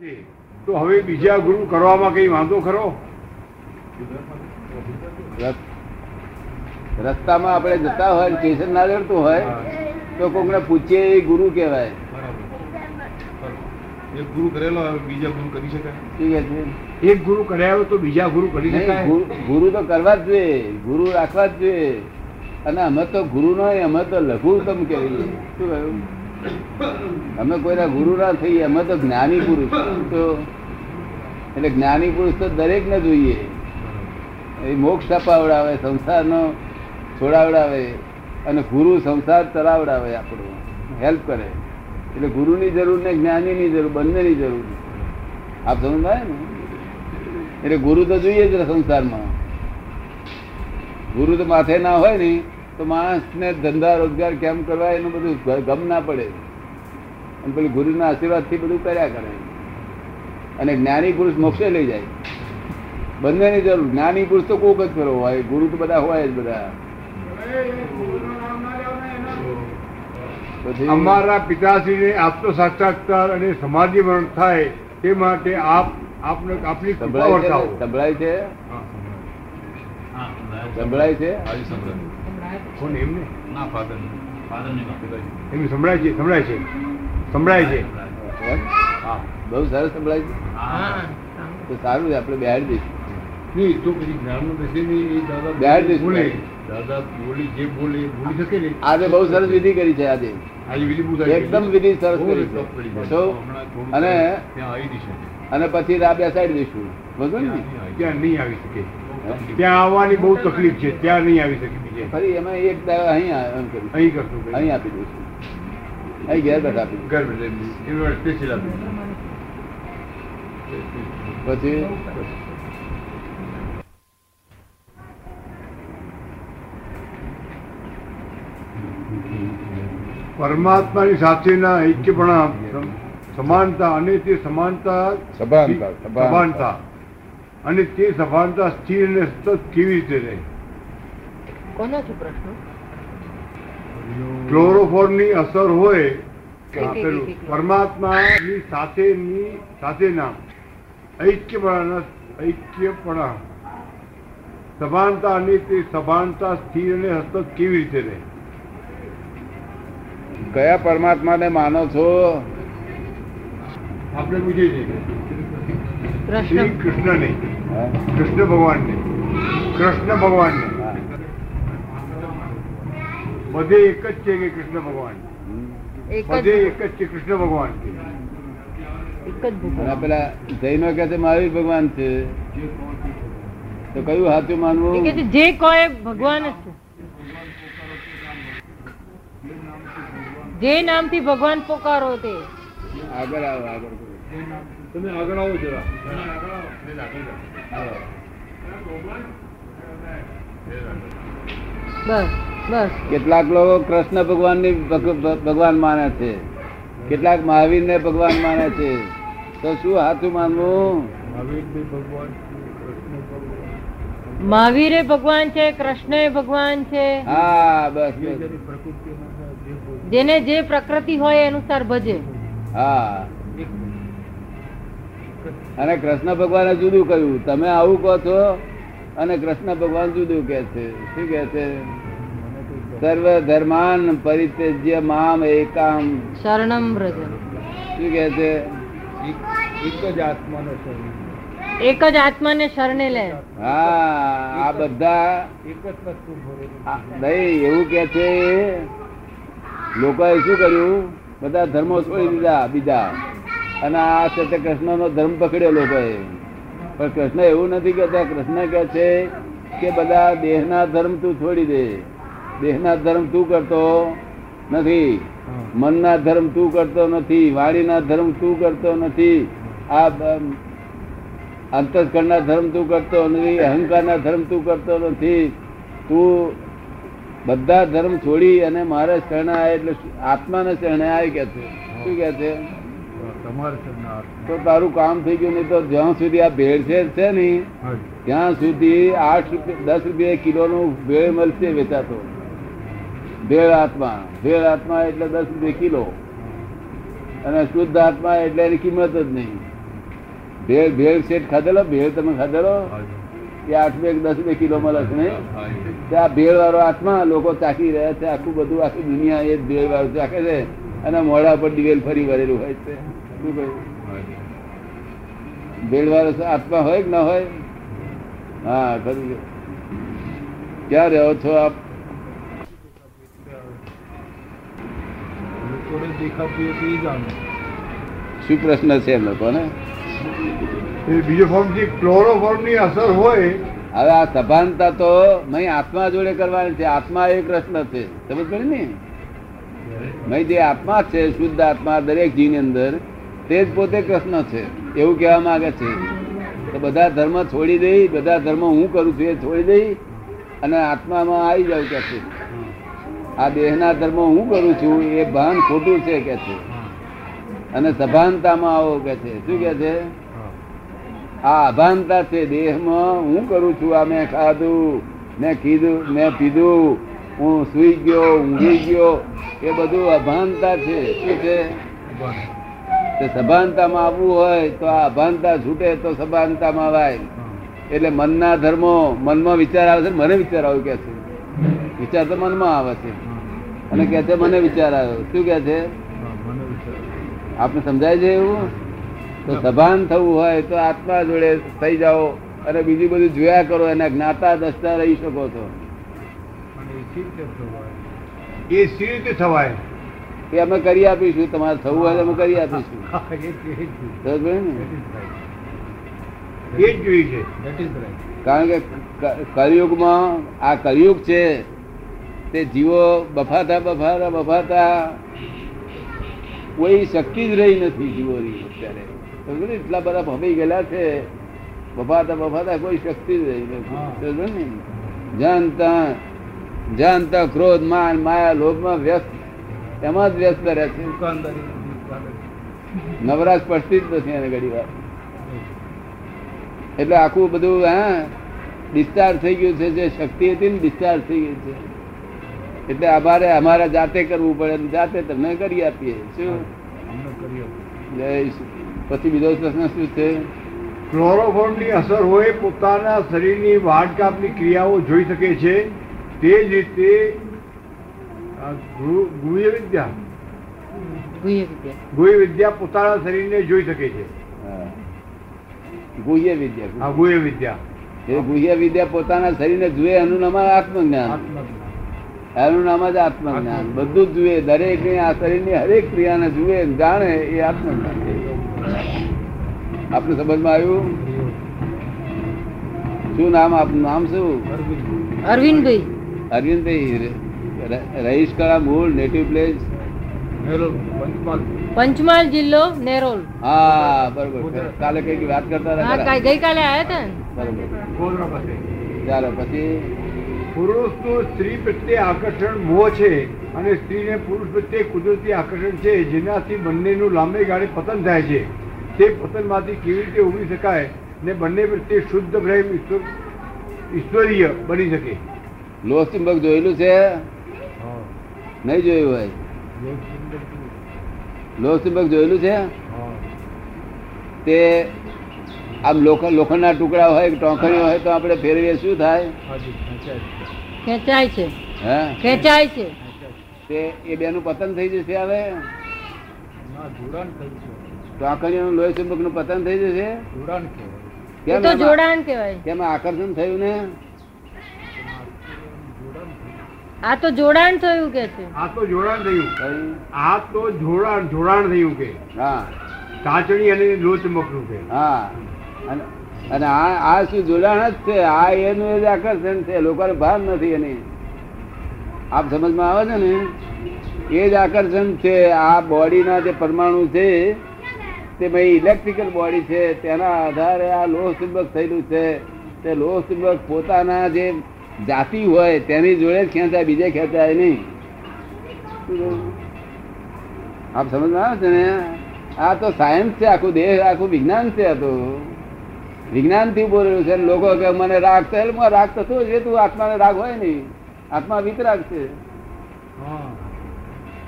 છે. તો હવે બીજા ગુરુ કરવામાં કઈ વાંધો ખરો? રસ્તામાં આપણે જતા હોય સ્ટેશન ના જડતું હોય તો કોકને પૂછીએ એ ગુરુ કહેવાય. એક ગુરુ કરેલો બીજા ગુરુ કરી શકાય? એક ગુરુ કર્યા તો બીજા ગુરુ કરી શકાય? ગુરુ- ગુરુ તો કરવા જ જોઈએ ગુરુ રાખવા જ જોઈએ. અને અમે તો ગુરુ નો અમે તો લઘુત્તમ કહેવાય. શું કહ્યું? અમે કોઈના ગુરુ ના થઈએ, અમે તો જ્ઞાની પુરુષ. એટલે જ્ઞાની પુરુષ તો દરેક ને જોઈએ. એ મોક્ષ અપાવડાવે, સંસારનો છોડાવડાવે અને ગુરુ સંસાર ચલાવડાવે આપણું. હેલ્પ કરે. એટલે ગુરુની જરૂર ને જ્ઞાનીની જરૂર, બંનેની જરૂર. આપ સમજાય ને? એટલે ગુરુ તો જોઈએ જ સંસારમાં. ગુરુ તો માથે ના હોય ને. તો માણસને ધંધા રોજગાર કેમ કરવા એનું બધું ગમ ના પડે. અને પેલું ગુરુના આશીર્વાદથી બધું કર્યા કરે. અને જ્ઞાની પુરુષ મોક્ષે લઈ જાય. બંનેની જરૂર. જ્ઞાની પુરુષ તો કોક જ કરો હોય. ગુરુ તો બધા હોય જ બધા. અમારા પિતાશ્રીને આપતો સાક્ષાત્કાર અને સમાધિ મરણ થાય તે માટે આપ આપને આપની સંભળાય છે સંભળાય છે? હા, સંભળાય. છે. કોણ એમને? ના ફાધર એમ સંભળાય છે સંભળાય છે. સંભળાય છે. બહુ સરસ સંભળાય છે. તો સારું છે આપણે બેહાડી દઈશું નહીં તો પછી જ્ઞાનનો દશે નહીં એ દાદા બેહાડી દઈશું બોલે. દાદા બોલી જે બોલે બોલી શકે ને. આજે બહુ સરસ વિધિ કરી છે આજે. આજે વિધિ બહુ એકદમ વિધિ સરસ કરી છે. અને ત્યાં આવી જશે અને પછી રાહ બેસાડી દઈશું બરોબર ને? ત્યાં નહીં આવી શકે. ત્યાં આવવાની બહુ તકલીફ છે ત્યાં નહીં આવી શકે બીજે. ફરી એમાં એક દાવા અહીં અહીં કરશું અહીં આપી દઈશું. અહીં ઘેર બેઠા આપી ઘર બેઠા આપી. પછી? પરમાત્માની સાથેના ઐક્યપણા સમાનતા અને તે સમાનતા સભાનતા, સભાનતા. અને તે સભાનતા સ્થિર અને સતત કેવી રીતે રહે? કોનાથી પ્રશ્ન? ક્લોરોફોર્મની અસર હોય આપેલું. પરમાત્માની સાથેની સાથેના ઐક્યપણાના ઐક્યપણા. સભાનતા અને તે સભાનતા સ્થિર અને સતત કેવી રીતે રહે? કયા પરમાત્માને માનો છો? આપણે પૂછીએ છીએ શ્રી કૃષ્ણ કૃષ્ણને? કૃષ્ણ ભગવાનને. કૃષ્ણ ભગવાનને. બધે એક જ છે કે કૃષ્ણ ભગવાન. બધે એક જ છે કૃષ્ણ ભગવાન એક જ અને ભગવાન પેલા જૈનો કે છે મહાવીર ભગવાન છે. તો કયું હાથું માનવું? કે જે કોઈ ભગવાન જે નામથી ભગવાન પોકારો તે. આગળ આવો આગળ. તમે આગળ આવો જરા. બસ બસ. કેટલાક લોકો કૃષ્ણ ભગવાનની ભગ- ભગ- ભગવાન માને છે. કેટલાક મહાવીર ને ભગવાન માને છે. તો શું હાથું માનવું મહાવીર ભગવાન ભગવાન. ભગવાન છે કૃષ્ણ ભગવાન છે. હા બસ. જેની જે બોલે. જેને જે પ્રકૃતિ હોય એ અનુસાર ભજે. હા. અને કૃષ્ણ ભગવાને જુદું કહ્યું તમે આવું કહો છો અને કૃષ્ણ ભગવાન જુદું કે છે. શું કે છે? સર્વ ધર્માન પરિત્યજ્ય મામ એકામ. શરણમ વ્રજ શું કે છે? એક જ આત્માનો શરણ એક જ આત્માને શરણે લે. હા આ બધા એક જ વસ્તુ નહીં એવું કે છે. લોકોએ શું કર્યું? બધા ધર્મો છોડી દીધા બીજા. અને આ છે તે કૃષ્ણનો ધર્મ પકડ્યો ભાઈ પણ કૃષ્ણ એવું નથી કહેતા. કૃષ્ણ કહે છે કે બધા દેહના ધર્મ તું છોડી દે. દેહના ધર્મ તું કરતો નથી. મનના ધર્મ તું કરતો નથી. વાણીના ધર્મ તું કરતો નથી. આ અંતસ્કરણના ધર્મ તું કરતો નથી. અહંકારના ધર્મ તું કરતો નથી. તું બધા ધર્મ છોડી અને મારે શરણે આવે એટલે આત્માને શરણે આય કે છે? શું કે છે? તો તારું કામ થઈ ગયું નહીં તો જ્યાં સુધી આ ભેળ છે ને. ત્યાં સુધી આઠ રૂપિયા દસ રૂપિયા કિલોનું ભેળ મળશે વેચાતો. ભેળ આત્મા ભેળ આત્મા એટલે દસ રૂપિયા કિલો. અને શુદ્ધ આત્મા એટલે એની કિંમત જ નહીં. ભેળ ભેળ શેઠ ખાધેલો ભેળ તમે ખાધેલો? એ આઠ બે દસ બે કિલો મળે છે નહીં? ત્યાં ભેળ વાળો આત્મા લોકો ચાખી રહ્યા છે આખું બધું આખી દુનિયા એ ભેળ વાળું ચાખે છે. અને મોઢા પર દિવેલ ફરી વળેલું હોય છે. શું કહ્યું? ભેળ વાળો આત્મા હોય કે ના હોય? હા ખરું. ક્યાં રહો છો આપ? શું પ્રશ્ન છે એમ લોકોને? એ બીજો ફોર્મ છે ક્લોરોફોર્મની અસર હોય. હવે આ સભાનતા તો નહીં આત્મા જોડે કરવાની છે આત્મા એ કૃષ્ણ છે. સમજ પડી ને? મય જે આત્મા છે, શુદ્ધ આત્મા દરેક જીવની અંદર, તે જ પોતે કૃષ્ણ છે. એવું કહેવા માંગે છે. તો બધા ધર્મ છોડી દઈ, બધા ધર્મ હું કરું છું એ છોડી દઈ, અને આત્મામાં આવી જાવ કે છે. આ દેહના ધર્મ હું કરું છું એ ભાન ખોટું છે કે છે. અને સભાનતામાં આવો કે છે. શું કે છે? આ અભાનતા છે દેહમાં હું કરું છું, આ મેં ખાધું, મેં કીધું, મેં પીધું હું સુઈ ગયો, ઊંઘી ગયો, એ બધું અભાનતા છે. શું છે? સભાનતામાં આવવું હોય તો આ અભાનતા છૂટે તો સભાનતામાં આવાય એટલે મનના ધર્મો, મનમાં વિચાર આવે છે મને વિચાર આવ્યો કે છે. વિચાર તો મનમાં આવે છે. અને કે છે મને વિચાર આવ્યો. શું કે છે? આપને સમજાય છે એવું? તો સભાન થવું હોય તો આત્મા જોડે થઈ જાઓ અને બીજું બધું જોયા કરો, એના જ્ઞાતા દસતા રહી શકો છો. એ સી રીતે થવાય. એ અમે કરી આપીશું તમારે થવું હોય અમે કરી આપીશું. એ જ- છે. કારણ કે કલયુગમાં આ કલયુગ છે તે જીવો બફાતા બફાતા બફાતા કોઈ શક્તિ જ રહી નથી જીવોની અત્યારે. એટલા બધા ભમી ગયેલા છે બફાતા બફાતા કોઈ શક્તિ જ રહી નથી. હા. ત્યાં ક્રોધ, માન, માયા લોભમાં વ્યસ્ત. એમાં જ વ્યસ્ત રહે છે. નવરાશ પડતી જ નથી એને ઘડી વાર. એટલે આખું બધું, હા, ડિસ્ચાર્જ થઈ ગયું છે. જે શક્તિ હતી ને ડિસ્ચાર્જ થઈ ગયું છે. એટલે અમારે અમારે જાતે કરવું પડે જાતે તમને કરી આપીએ. શું? પછી બીજો પ્રશ્ન શું છે? ક્લોરોફોર્મની અસર હોય પોતાના શરીરની વાડ કાપની ક્રિયાઓ જોઈ શકે છે. તે જ રીતે ગુહ્ય વિદ્યા. ગુહ્ય વિદ્યા. ને પોતાના શરીરને જોઈ શકે છે. હા. ગુહ્ય વિદ્યા. આ ગુહ્ય વિદ્યા. એ ગુહ્ય વિદ્યા પોતાના શરીરને જુએ એનું નામ આત્મજ્ઞાન. એનું નામ જ આત્મજ્ઞાન. બધું જ જુએ દરેક આ શરીરની હરેક ક્રિયાને જુએ જાણે એ આત્મજ્ઞાન આપને સમજમાં આવ્યું? શું નામ આપનું? નામ શું? અરવિંદ. અરવિંદભાઈ. અરવિંદભાઈ રહીશ કળા મૂળ નેટિવ પ્લેસ પંચમહાલ. જિલ્લો નેરોલ હા બરોબર. કાલે કંઈક વાત કરતા હતા ગઈકાલે આવ્યા હતા બરોબર. ચાલો પછી? પુરુષનું સ્ત્રી પ્રત્યે આકર્ષણ મોહ છે અને સ્ત્રીને પુરુષ પ્રત્યે કુદરતી આકર્ષણ છે જેનાથી બંનેનું લાંબે ગાળે પતન થાય છે. તે પતનમાંથી કેવી રીતે ઉભરી શકાય ને બંને પ્રત્યે શુદ્ધ પ્રેમ ઈશ્વરીય બની શકે? લોહ ચુંબક જોયેલું છે? હા. નહીં જોયું હોય? લોહ ચુંબક જોયેલું છે? તે આમ લોખંડ લોખંડના ટુકડા હોય ટોંકણીઓ હોય તો આપણે ફેરવીએ શું થાય? ખેંચાય છે. ખેંચાય છે. ખેંચાય છે. તે એ બેનું પતન થઈ જશે હવે? ના, જોડાણ થયું ટોંકણીઓનું લોહી ચુંબકનું પતન થઈ જશે? જોડાણ કહેવાય. કેમ તો એમાં- જોડાણ કહેવાય. કેમ આકર્ષણ થયું ને. આ તો જોડાણ થયું કે છે? આ તો જોડાણ થયું. આ તો જોડાણ જોડાણ થયું કે. હા. ચાચણી અને લોચમકનું છે. હા. અને અને આ આ શું જોડાણ જ છે? આ એનું એ જ આકર્ષણ છે. લોકોને ભાન નથી એની. આપ સમજમાં આવે છે ને? એ જ આકર્ષણ છે. આ બોડીના જે પરમાણુ છે તે ભાઈ ઇલેક્ટ્રિકલ બોડી છે. તેના આધારે આ લોહ ચુંબક થયેલું છે. તે લોહ ચુંબક પોતાના જે જાતિ હોય, તેની જોડે ખેંચાય, બીજે ખેંચાય નહીં. આપ સમજ આવે છે ને? આ તો સાયન્સ છે, આખું દેહ, આખું વિજ્ઞાન છે આ તો. વિજ્ઞાનથી બોલેલું છે લોકો કે મને રાગ તો રાગ તો શું છે? તું આત્માને રાગ હોય નહીં. આત્મા વિતરાગ છે.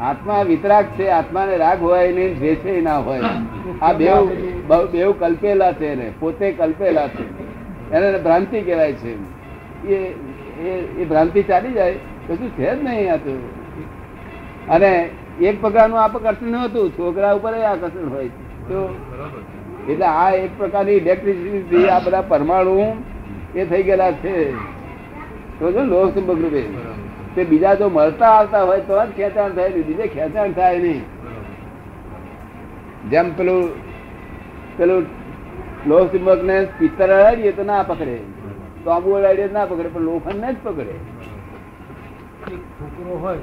આત્મા વિતરાગ છે, આત્માને રાગ હોય નહીં દ્વેષે ના હોય. આ બેવ બેવ કલ્પેલા છે ને પોતે કલ્પેલા છે. એને ભ્રાંતિ કહેવાય છે. એ ભ્રાંતિ ચાલી જાય કશું છે જ નહીં આ તો? અને એક પ્રકારનું આકર્ષણ હતું છોકરા ઉપર આકર્ષણ હોય તો એટલે આ એક પ્રકારની ઇલેક્ટ્રિસિટી આ બધા પરમાણુ એ થઈ ગયેલા છે. તો લોહ ચુંબક રૂપે તે બીજા જો મળતા આવતા હોય, તો જ ખેંચાણ થાય, બીજે ખેંચાણ થાય નહીં. જેમ પેલું પેલું લોહ ચુંબક ને પિત્તર અડાડીએ તો ના પકડે. તો આંબુ ના પકડે પણ લોખંડ ને જ પકડે. છોકરો હોય.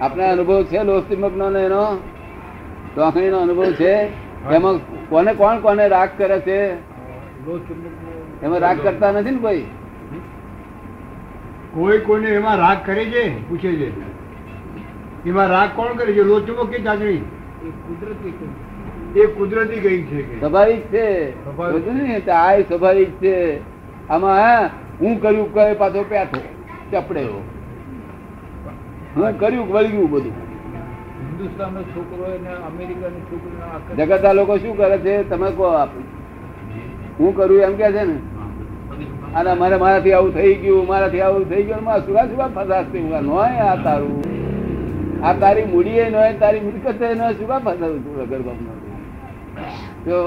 આપણે અનુભવ છે લોસ્તી ચુંબક એનો? ચોકડી નો અનુભવ છે? એમાં કોને કોણ કોને રાગ કરે છે? એમાં રાગ કરતા નથી ને કોઈ? કોઈ કોઈને એમાં રાગ કરે છે? પૂછે છે. એમાં રાગ કોણ કરે છે? લોચુમો કે ચાકરી એ કુદરતી એ કુદરતી કઈ છે કે. સ્વાભાવિક છે. સ્વાભાવિક. સમજ્યું આ સ્વાભાવિક છે. આમાં હા કર્યું કહે પાછો પેઠો. ચપડે હું કર્યું વળગ્યું બધું. હિન્દુસ્તાનનો છોકરો અમેરિકાનો ને અમેરિકાની છોકરીનો લોકો શું કરે છે? તમે કહો આપ. હું કરું એમ કે છે ને? અને મારે મારાથી આવું થઈ ગયું મારાથી આવું થઈ ગયું મારા સુરા સુરા ગયા. નોય આ તારું. આ તારી મૂડીએ નોય તારી મિલકતે નોય સુરા ફસાવું છું વગર બાપનો જો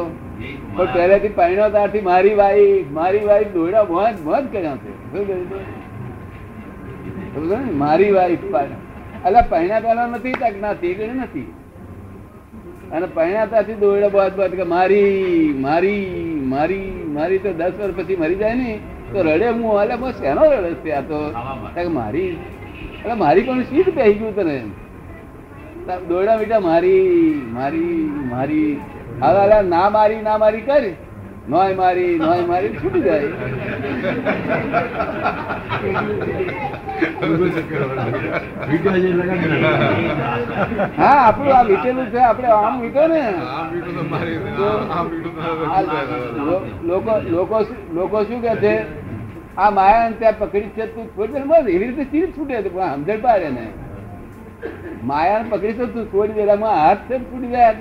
પણ પહેલેથી પહેણ્યો ત્યારથી મારી વાઈફ મારી વાઈફ દોડા મોજ મોજ કર્યા છે? મારી વાઈફ એટલે પહેણા પહેલા નથી તક ના તે નથી. અને પરણ્યાતાથી દોડા બાદ બાદ કે મારી મારી મારી મારી તો દસ વર્ષ પછી મરી જાય ને તો રડે હું. એટલે બસ શેનો રડે છે આ તો. મારી એટલે મારી પણ સીધ પહેરી ગયું તને. દોડા બીટા મીઠા મારી મારી મારી હવે ના મારી ના મારી કરી. નોય મારી નોય મારી છૂટી જાય. હા, આપણું આ વીટેલું છે, આપણે આમ વીટો ને. લોકો શું- કે છે? આ માયા ત્યાં પકડી છે તું છોડી એવી રીતે ચીજ છૂટે છે, પણ સમજણ પાડે ને માયા પકડી છે તું છોડી દે આમાં હાથ છે છૂટી જાય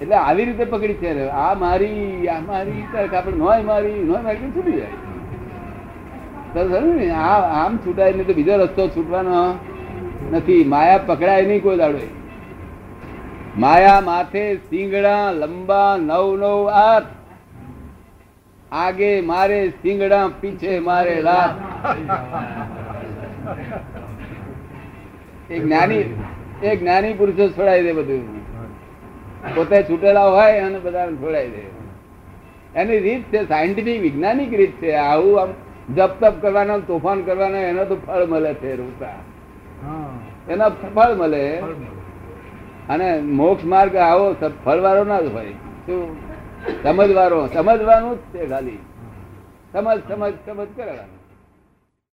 એટલે આવી રીતે પકડી છે. આ મારી આ મારી આપણે નોય મારી નોય મારી છૂટી જાય? આમ છૂટાય નહીં તો બીજો રસ્તો છૂટવાનો નથી. માયા પકડાય નહીં કોઈ દાડો. માયા માથે સિંગડા લંબા નવ નવ હાથ. આગે મારે સિંગડા પીછે મારે લાત. એક જ્ઞાની એક જ્ઞાની પુરુષો છોડાઈ દે બધું. પોતે છૂટેલા હોય અને બધાને છોડાઈ દે. એની રીત છે સાયન્ટિફિક વૈજ્ઞાનિક રીત છે. આવું આમ જપ તપ કરવાનો તોફાન કરવાનો એનો તો ફળ મળે છે રૂપા. હા. એના ફળ મળે. અને મોક્ષ માર્ગ આવો ફળવાળો ના જ હોય. શું? સમજવાળો સમજવાનું જ છે ખાલી. સમજ સમજ સમજ કરવાનું